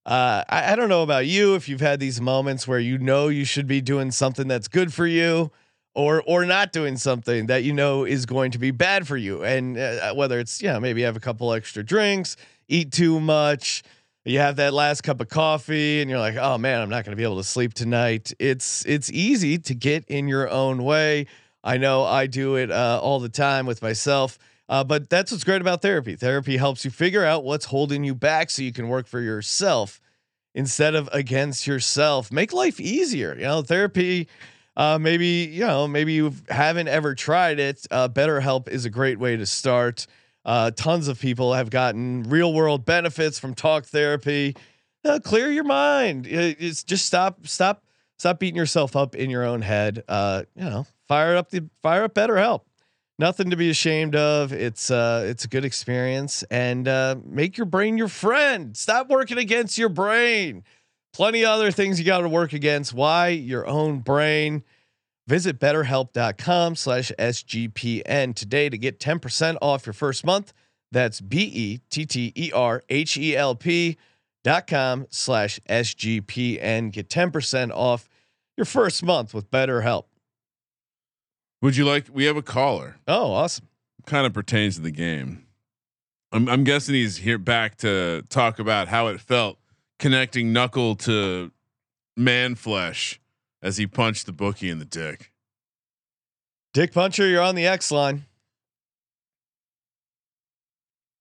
Uh, I, I don't know about you if you've had these moments where you know you should be doing something that's good for you, or or not doing something that you know is going to be bad for you, and uh, whether it's yeah maybe have a couple extra drinks, eat too much, you have that last cup of coffee and you're like oh man i'm not going to be able to sleep tonight. It's it's easy to get in your own way. I know i do it uh, all the time with myself uh, but that's what's great about therapy. Therapy helps you figure out what's holding you back so you can work for yourself instead of against yourself. Make life easier you know? Therapy uh, maybe you know maybe you haven't ever tried it uh, betterhelp is a great way to start uh, tons of people have gotten real world benefits from talk therapy. Uh, clear your mind. It's just stop, stop, stop beating yourself up in your own head. Uh, you know, fire up the fire up BetterHelp. Nothing to be ashamed of. It's uh, it's a good experience, and uh, make your brain your friend. Stop working against your brain. Plenty of other things you got to work against. Why your own brain? Visit betterhelp.com slash SGPN today to get 10% off your first month. That's B E T T E R H E L P dot com slash SGPN. Get 10% off your first month with BetterHelp. Would you like? We have a caller. Oh, awesome. Kind of pertains to the game. I'm, I'm guessing he's here back to talk about how it felt connecting knuckle to man flesh as he punched the bookie in the dick. Dick Puncher, you're on the X line.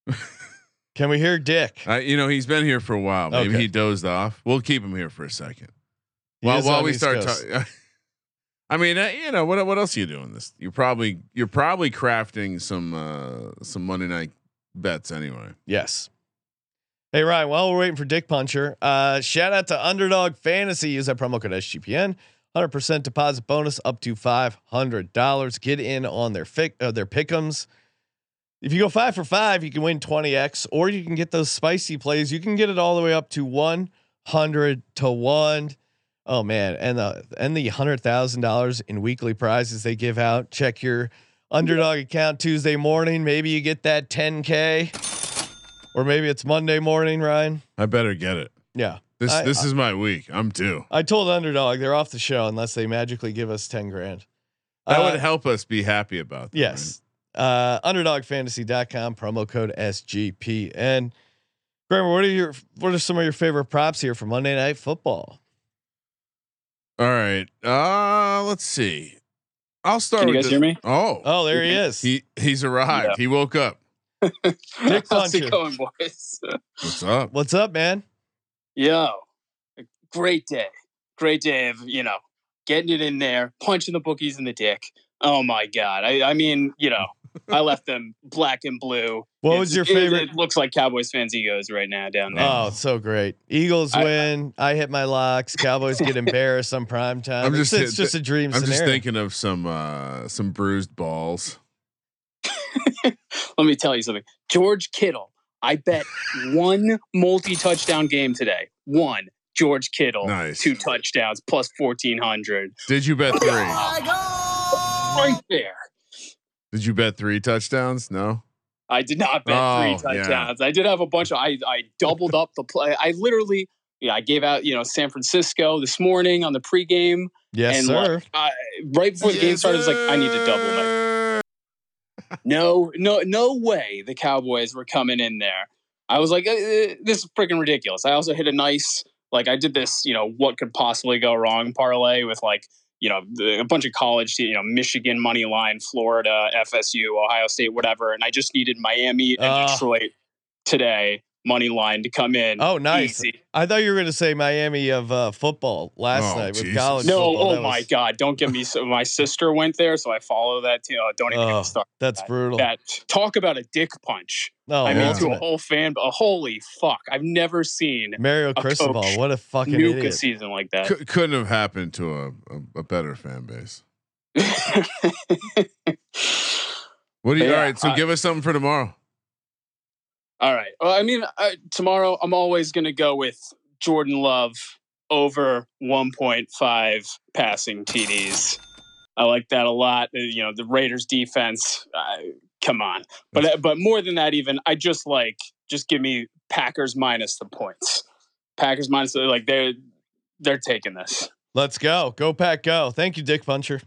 Can we hear Dick? I, you know, he's been here for a while. Maybe Okay. he dozed off. We'll keep him here for a second. He While while we East start talking. I mean, uh, you know what? What else are you doing? This you're probably you're probably crafting some uh some Monday night bets anyway. Yes. Hey Ryan, while we're waiting for Dick Puncher, uh, shout out to Underdog Fantasy. Use that promo code SGPN. Hundred percent deposit bonus up to five hundred dollars. Get in on their fic- uh, their pickums. If you go five for five, you can win twenty x, or you can get those spicy plays. You can get it all the way up to one hundred to one. Oh man, and the and the hundred thousand dollars in weekly prizes they give out. Check your underdog account Tuesday morning. Maybe you get that ten k. Or maybe it's Monday morning, Ryan. I better get it. Yeah. This I- this is my week. I'm due. I told Underdog they're off the show unless they magically give us 10 grand. That Uh, would help us be happy about. That, Yes. Uh, underdogfantasy.com, promo code SGPN. Kramer, what are your what are some of your favorite props here for Monday Night Football? All right. Uh let's see. I'll start. Can you with guys the- hear me? Oh, Oh, there he is. he he's arrived. Yeah. He woke up. Dick How's it going, boys? What's up? What's up, man? Yo, great day. Great day of, you know, getting it in there, punching the bookies in the dick. Oh my God. I, I mean, you know, I left them black and blue. What was your favorite? It, looks like Cowboys fans' egos right now down there. Oh, so great. Eagles I- win. I hit my locks. Cowboys get embarrassed on prime time. I'm It's- just- it's, just a dream I'm scenario. just thinking of some uh some bruised balls. Let me tell you something. George Kittle, I bet one multi touchdown game today. One. George Kittle, Nice. two touchdowns, plus 1,400. Did you bet three? Oh right there. Did you bet three touchdowns? No. I did not bet Oh, three yeah. touchdowns. I did have a bunch of. I I doubled up the play. I literally, yeah, I gave out you know San Francisco this morning on the pregame, yes, and sir. like, I, right before the game started, I was like, I need to double my. No, no, no way the Cowboys were coming in there. I was like, uh, uh, this is freaking ridiculous. I also hit a nice, like, I did this, you know, what could possibly go wrong parlay with like, you know, a bunch of college, you know, Michigan money line, Florida, FSU, Ohio State, whatever. And I just needed Miami and Ah. Detroit today. Money line to come in. Oh, nice. Easy. I thought you were going to say Miami of uh, football last Oh, night with Jesus. college. No, football. oh That my was- God! Don't get me. So my sister went there, so I follow that team. Oh, don't even get Oh, me started. That's That- brutal. That talk about a dick punch. no, I mean, wasn't to a whole fan. A holy fuck! I've never seen Mario Cristobal, what a fucking nuke a season like that. Cou- couldn't have happened to a, a, a better fan base. What do you? Yeah, all right, so I- give us something for tomorrow. All right. Well, I mean, uh, tomorrow I'm always going to go with Jordan Love over 1.5 passing TDs. I like that a lot. Uh, You know, the Raiders defense. Uh, come on, but uh, but more than that, even I just like just give me Packers minus the points. Packers minus like they're they're taking this. Let's go. Go pack go. Thank you, Dick Puncher.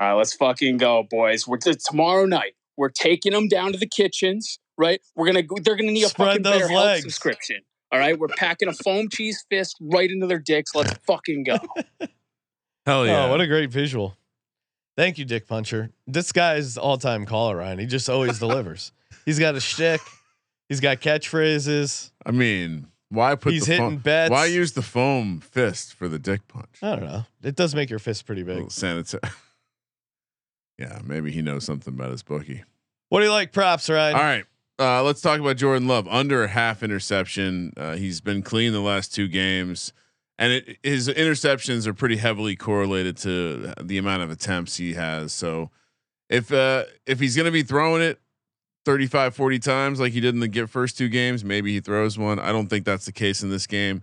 All right, let's fucking go, boys. We're t- tomorrow night. We're taking them down to the kitchens, right? We're gonna go. They're gonna need a Spread fucking those better health legs. subscription. All right, we're packing a foam cheese fist right into their dicks. Let's fucking go. Hell oh, yeah! Oh, what a great visual. Thank you, Dick Puncher. This guy's all time caller, Ryan. He just always delivers. He's got a shtick. He's got catchphrases. I mean, why put He's the hitting foam, bets. Why use the foam fist for the dick punch? I don't know. It does make your fist pretty big. Little sanita- yeah, maybe he knows something about his bookie. What do you like, props, Ryan? All right. Uh, let's talk about Jordan Love. Under a half interception. Uh, he's been clean the last two games, and it, his interceptions are pretty heavily correlated to the amount of attempts he has. So if uh, if he's going to be throwing it 35, 40 times like he did in the get first two games, maybe he throws one. I don't think that's the case in this game.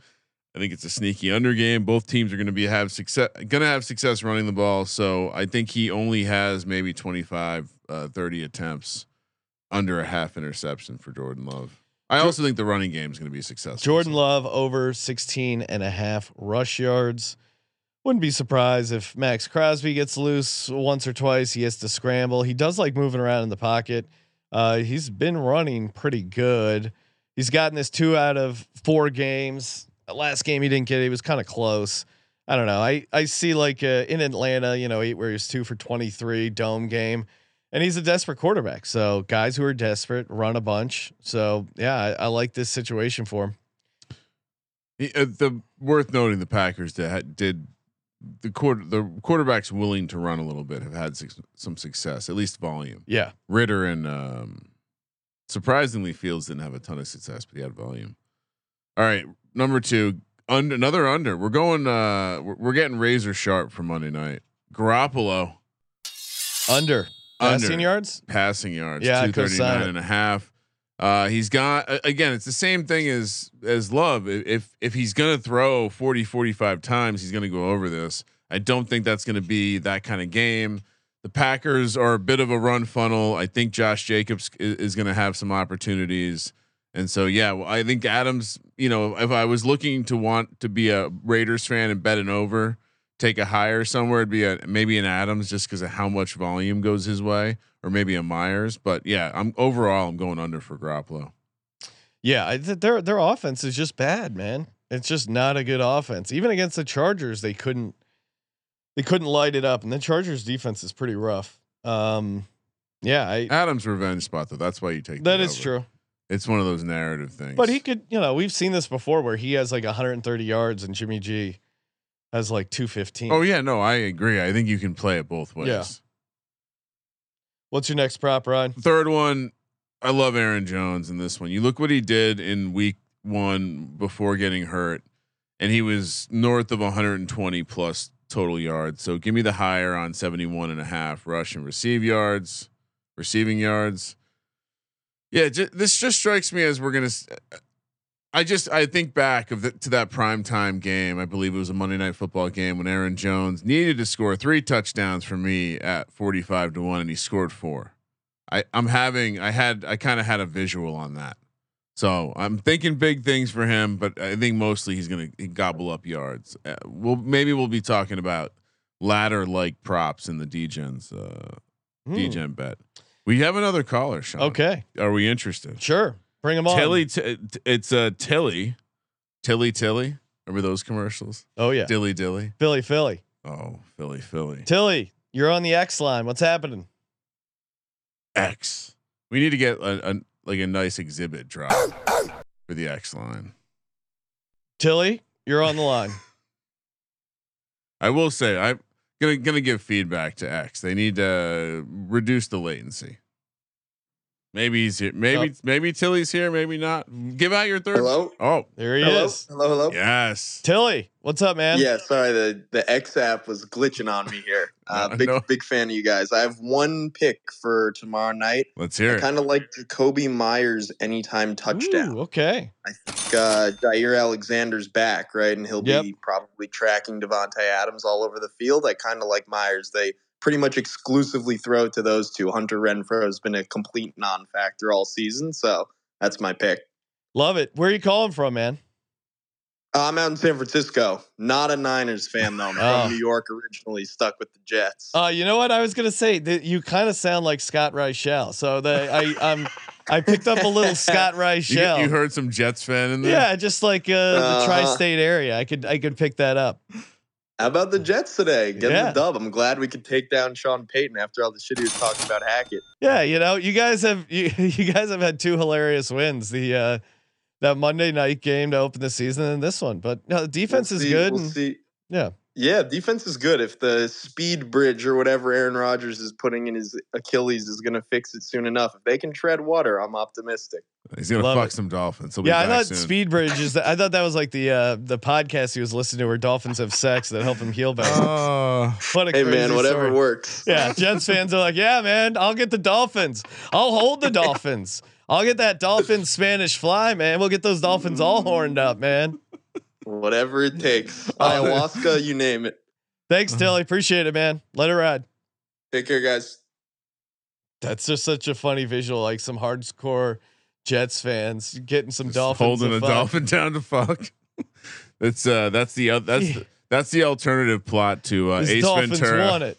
I think it's a sneaky under game. Both teams are going to be have success, going to have success running the ball. So I think he only has maybe 25, uh, 30 attempts under a half interception for Jordan Love. I also think the running game is going to be successful. Jordan So- Love over 16 and a half rush yards. Wouldn't be surprised if Maxx Crosby gets loose once or twice. He has to scramble. He does like moving around in the pocket. Uh, he's been running pretty good. He's gotten this two out of four games. Last game he didn't get it. He was kind of close. I don't know. I I see like uh, in Atlanta, you know, eight where he was two for 23 dome game, and he's a desperate quarterback. So guys who are desperate run a bunch. So yeah, I, I like this situation for him. He- uh, the worth noting the Packers did, had- did the quarter the quarterbacks willing to run a little bit have had suc some success, at least volume. Yeah. Ridder and um, surprisingly Fields didn't have a ton of success, but he had volume. All right, number two, under, another under. We're going. Uh, we're, we're getting razor sharp for Monday night. Garoppolo Under passing Under. yards. passing yards, Yeah, I two could thirty sign nine it. and a half. Uh, he's got again. It's the same thing as as Love. If if he's gonna throw 40, 45 times, he's gonna go over this. I don't think that's gonna be that kind of game. The Packers are a bit of a run funnel. I think Josh Jacobs is, is gonna have some opportunities, and so yeah, well, I think Adams. You know, if I was looking to want to be a Raiders fan and bet an over, take a higher somewhere, it'd be a maybe an Adams just because of how much volume goes his way, or maybe a Meyers. But yeah, I'm overall I'm going under for Garoppolo. Yeah, th- their their offense is just bad, man. It's just not a good offense. Even against the Chargers, they couldn't they couldn't light it up, and the Chargers defense is pretty rough. Um, yeah, I, Adams revenge spot though. That's why you take that is over. true. It's one of those narrative things. But he could, you know, we've seen this before where he has like 130 yards and Jimmy G has like 215. Oh yeah, no, I agree. I think you can play it both ways. Yeah. What's your next prop, Ryan? Third one, I love Aaron Jones in this one. You look what he did in week one before getting hurt, and he was north of 120 plus total yards. So give me the higher on 71 and a half rush and receive yards, receiving yards. Yeah, ju- this just strikes me as we're gonna. s- I just I think back of the, to that prime time game. I believe it was a Monday night football game when Aaron Jones needed to score three touchdowns for me at 45 to 1 and he scored four. I I'm having I had I kind of had a visual on that. So, I'm thinking big things for him, but I think mostly he's going to gobble up yards. Uh, we'll maybe we'll be talking about ladder like props in the Degens uh Hmm. Degen bet. We have another caller, Sean. Okay, Are we interested? sure. Bring him on. Tilly, t- t- it's uh, Tilly, Tilly, Tilly. Remember those commercials? Oh yeah, Dilly, Dilly. Philly, Philly, Oh, Philly, Philly. Tilly. You're on the X line. What's happening? X. We need to get a, a like a nice exhibit drop. for the X line. Tilly, you're on the line. I will say I'm gonna gonna give feedback to X. They need to reduce the latency. Maybe he's here. Maybe maybe Tilly's here. Maybe not. Give out your third. Hello? Oh There he Hello? is. Hello, hello. yes. Tilly, what's up, man? Yeah, sorry, the the X app was glitching on me here. Uh, No, big no. big fan of you guys. I have one pick for tomorrow night. Let's hear I it. kind of like Jakobi Meyers anytime touchdown. Ooh, okay. I think uh, Jaire Alexander's back, right, and he'll Yep. be probably tracking Davante Adams all over the field. I kind of like Meyers. They pretty much exclusively throw to those two. Hunter Renfrow has been a complete non-factor all season, so that's my pick. Love it. Where are you calling from, man? Uh, I'm out in San Francisco. Not a Niners fan though. I'm Oh. from New York originally, stuck with the Jets. Uh, you know what I was gonna say? That you kind of sound like Scott Reichel. So the I I'm I picked up a little Scott You, Reichel. you heard some Jets fan in there. yeah, just like uh, the Uh-huh. tri-state area. I could I could pick that up. How about the Jets today? Getting Yeah. the dub. I'm glad we could take down Sean Payton after all the shit he was talking about Hackett. Yeah, you know, you guys have you, you guys have had two hilarious wins. The uh that Monday night game to open the season and this one. But no, the defense We'll is see- good. We'll and- see. yeah. Yeah, defense is good. If the SpeedBridge or whatever Aaron Rodgers is putting in his Achilles is going to fix it soon enough, if they can tread water, I'm optimistic. He's gonna fuck it. some Dolphins. He'll be Yeah, I thought soon. SpeedBridge is. The, I thought that was like the uh the podcast he was listening to where dolphins have sex that help him heal better. Uh, what a Hey man, whatever story. works. Yeah, Jets fans are like, yeah, man, I'll get the Dolphins. I'll hold the Dolphins. I'll get that Dolphin Spanish fly, man. We'll get those Dolphins all horned up, man. Whatever it takes. Ayahuasca, you name it. Thanks, Tilly. Appreciate it, man. Let it ride. Take care, guys. That's just such a funny visual, like some hardcore Jets fans getting some just Dolphins. holding a fuck. dolphin down to fuck. that's uh that's the oth- that's the, that's the alternative plot to uh, These Ace Dolphins Ventura. won it.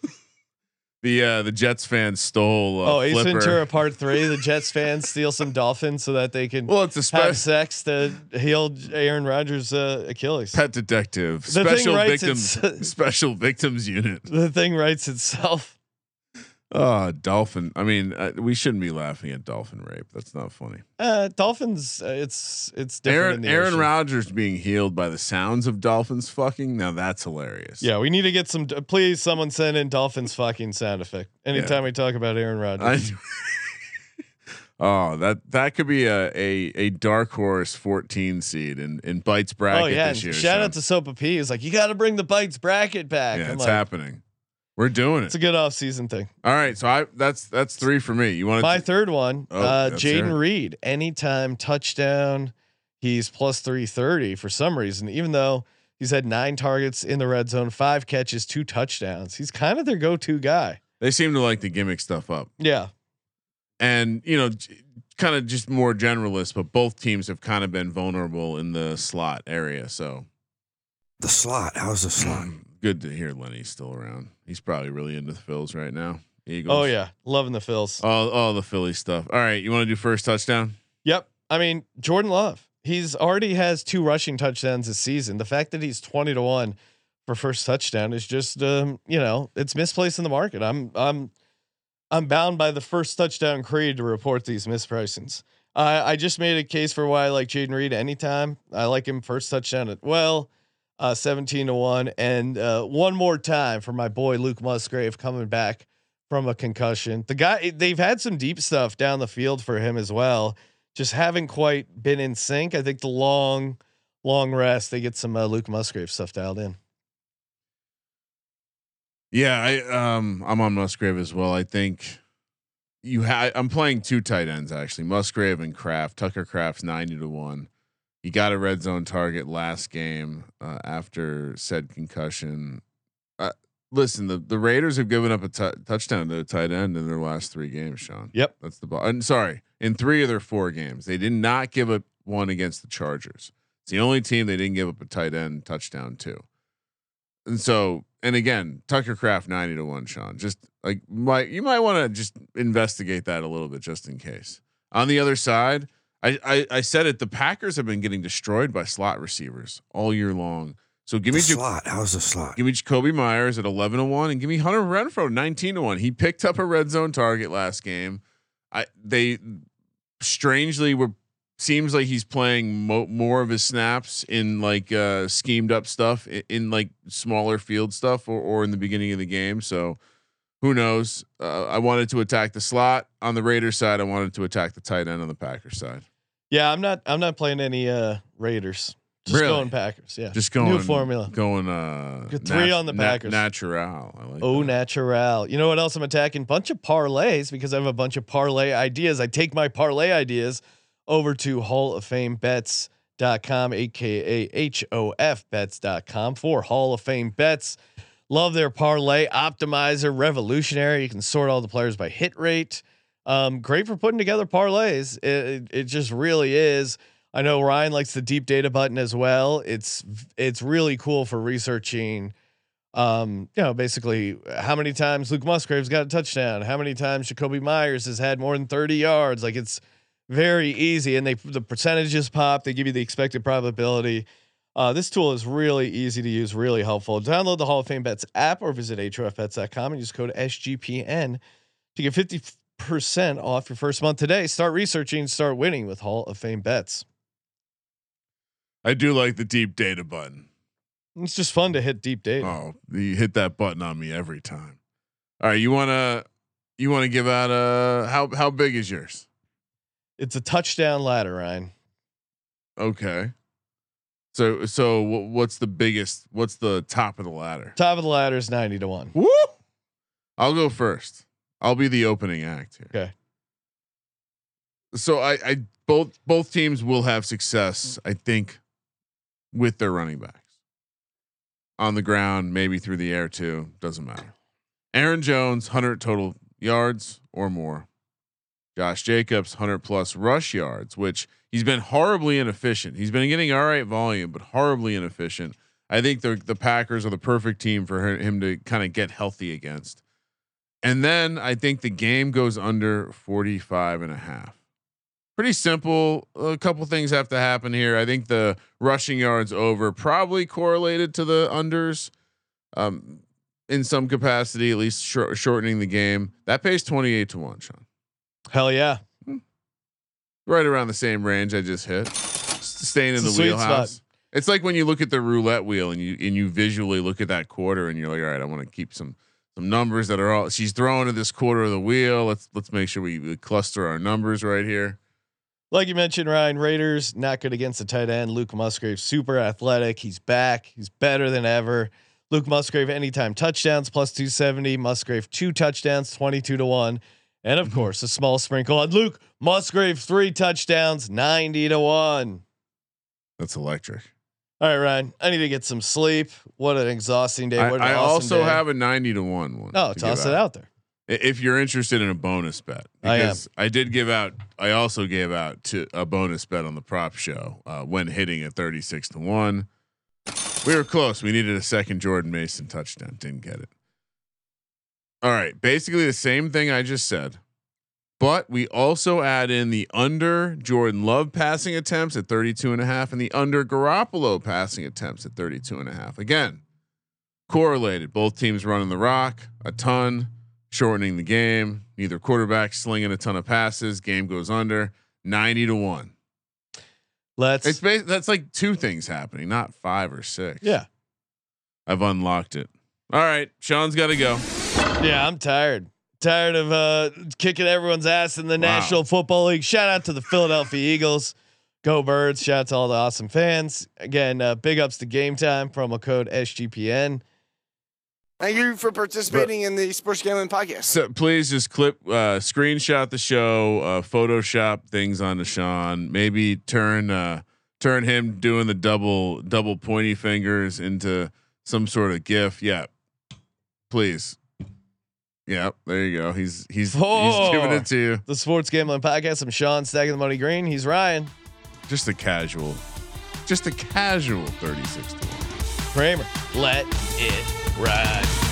The uh the Jets fans stole. Uh, oh, Ace Flipper. Ventura Part Three. The Jets fans steal some Dolphins so that they can Well, it's a have special sex to heal Aaron Rodgers' uh, Achilles. pet detective, The special victims, special victims unit. the thing writes itself. Oh, dolphin. I mean, uh, we shouldn't be laughing at dolphin rape. That's not funny. Uh, Dolphins. Uh, it's it's different. Aaron. Rodgers being healed by the sounds of dolphins fucking. Now that's hilarious. Yeah, we need to get some. Please, someone send in Dolphins fucking sound effect anytime we talk about Aaron Rodgers. I, oh, that that could be a, a a dark horse 14 seed in in bites bracket oh yeah, this year. shout Sean. out to Sopa P. He's like, you got to bring the bites bracket back. yeah, I'm it's like, happening. We're doing it. It's a good off season thing. All right, so I that's that's three for me. You want My to? third one, Oh, uh, let's Jayden. Reed, anytime touchdown, he's plus 330 for some reason, even though he's had nine targets in the red zone, five catches, two touchdowns. He's kind of their go to guy. They seem to like to gimmick stuff up, Yeah. and you know, kind of just more generalist. But both teams have kind of been vulnerable in the slot area, so The slot. How's the slot? good to hear Lenny's still around. He's probably really into the Phils right now. Eagles. Oh, yeah. Loving the Phils. All all the Philly stuff. All right, you want to do first touchdown? Yep. I mean, Jordan Love, he's already has two rushing touchdowns this season. The fact that he's 20 to 1 for first touchdown is just um, you know, it's misplaced in the market. I'm I'm I'm bound by the first touchdown creed to report these mispricings. I I just made a case for why I like Jayden Reed anytime. I like him first touchdown at well, uh 17 to 1 and uh one more time for my boy Luke Musgrave coming back from a concussion. The guy they've had some deep stuff down the field for him as well just haven't quite been in sync. I think the long, long rest, they get some uh, Luke Musgrave stuff dialed in. Yeah, I um I'm on Musgrave as well. I think you had I'm playing two tight ends actually, Musgrave and Kraft. Tucker Kraft's 90 to 1. He got a red zone target last game uh, after said concussion. Uh, listen, the, the Raiders have given up a touchdown to a tight end in their last 3 games, Sean. Yep. That's the ball. And sorry, in 3 of their 4 games. They did not give up one against the Chargers. It's the only team they didn't give up a tight end touchdown to. And so, and again, Tucker Kraft 90 to 1, Sean. Just like might you might want to just investigate that a little bit just in case. On the other side, I, I I said it, the Packers have been getting destroyed by slot receivers all year long. So give The me slot. How's the slot? give me Jakobi Meyers at 11 to 1 and give me Hunter Renfrow 19 to 1. He picked up a red zone target last game. I they strangely were seems like he's playing mo- more of his snaps in like uh, schemed up stuff in, in like smaller field stuff or, or in the beginning of the game. So who knows? Uh, I wanted to attack the slot on the Raiders side. I wanted to attack the tight end on the Packers side. Yeah, I'm not. I'm not playing any uh Raiders. Just Really? going Packers. Yeah, Just going new formula. Going uh three on the Packers. natural. I like Oh, that. natural. You know what else I'm attacking? Bunch of parlays because I have a bunch of parlay ideas. I take my parlay ideas over to Hall of Fame Bets.com, aka HOF Bets.com for Hall of Fame Bets. Love their parlay optimizer, revolutionary. You can sort all the players by hit rate. Um, great for putting together parlays. It, it, just really is. I know Ryan likes the deep data button as well. It's it's really cool for researching um, you know, basically how many times Luke Musgrave's got a touchdown, how many times Jakobi Meyers has had more than 30 yards. Like it's very easy. And they the percentages pop, they give you the expected probability. Uh, this tool is really easy to use, really helpful. Download the Hall of Fame Bets app or visit HOFBets.com and use code SGPN to get 50% off your first month today. Start researching, start winning with Hall of Fame Bets. I do like the deep data button. It's just fun to hit deep data. Oh, you hit that button on me every time. All right, you wanna you wanna give out a how how big is yours? It's a touchdown ladder, Ryan. Okay. So so what's the biggest? What's the top of the ladder? Top of the ladder is 90 to 1. Woo! I'll go first. I'll be the opening act here. Okay. So I I both both teams will have success, I think, with their running backs. On the ground, maybe through the air too. Doesn't matter. Aaron Jones, 100 total yards or more. Josh Jacobs, 100 plus rush yards, which he's been horribly inefficient. He's been getting all right volume, but horribly inefficient. I think the the Packers are the perfect team for him to kind of get healthy against. And then I think the game goes under 45 and a half. Pretty simple. A couple things have to happen here. I think the rushing yards over probably correlated to the unders um, in some capacity, at least shor- shortening the game. That pays 28 to 1, Sean. Hell yeah. Right around the same range I just hit. Staying in a the wheelhouse. spot. It's like when you look at the roulette wheel and you and you visually look at that quarter and you're like, all right, I want to keep some some numbers that are all she's throwing to this quarter of the wheel. Let's let's make sure we, we cluster our numbers right here. Like you mentioned, Ryan Raiders not good against the tight end. Luke Musgrave, super athletic. He's back. He's better than ever. Luke Musgrave, anytime touchdowns plus 270. Musgrave, two touchdowns, 22 to 1. And of course, a small sprinkle on Luke Musgrave, three touchdowns, 90 to 1. That's electric. All right, Ryan. I need to get some sleep. What an exhausting day. I, I awesome also day. have a 90 to 1 one. Oh, to toss it out there. If you're interested in a bonus bet, I because I, did give out, I also gave out to a bonus bet on the prop show uh, when hitting at 36 to one. We were close. We needed a second Jordan Mason touchdown. Didn't get it. All right. Basically the same thing I just said, but we also add in the under Jordan Love passing attempts at 32 and a half and the under Garoppolo passing attempts at 32 and a half. Again, correlated. Both teams running the rock a ton, shortening the game. Neither quarterback slinging a ton of passes. Game goes under 90 to one. Let's. It's bas- that's like two things happening, not five or six. yeah. I've unlocked it. All right, Sean's got to go. Yeah, I'm tired. Tired of uh kicking everyone's ass in the Wow. National Football League. Shout out to the Philadelphia Eagles. Go Birds. Shout out to all the awesome fans. Again, uh, big ups to Gametime. Promo code SGPN. Thank you for participating in the Sports Gambling Podcast. So please just clip, uh, screenshot the show, uh, Photoshop things onto Sean. Maybe turn uh, turn him doing the double double pointy fingers into some sort of gif. Yeah, please. Yeah, there you go. He's he's he's giving it to you. The Sports Gambling Podcast. I'm Sean, stacking the money green. He's Ryan Just a casual, just a casual thirty six to one. Kramer. Let it ride.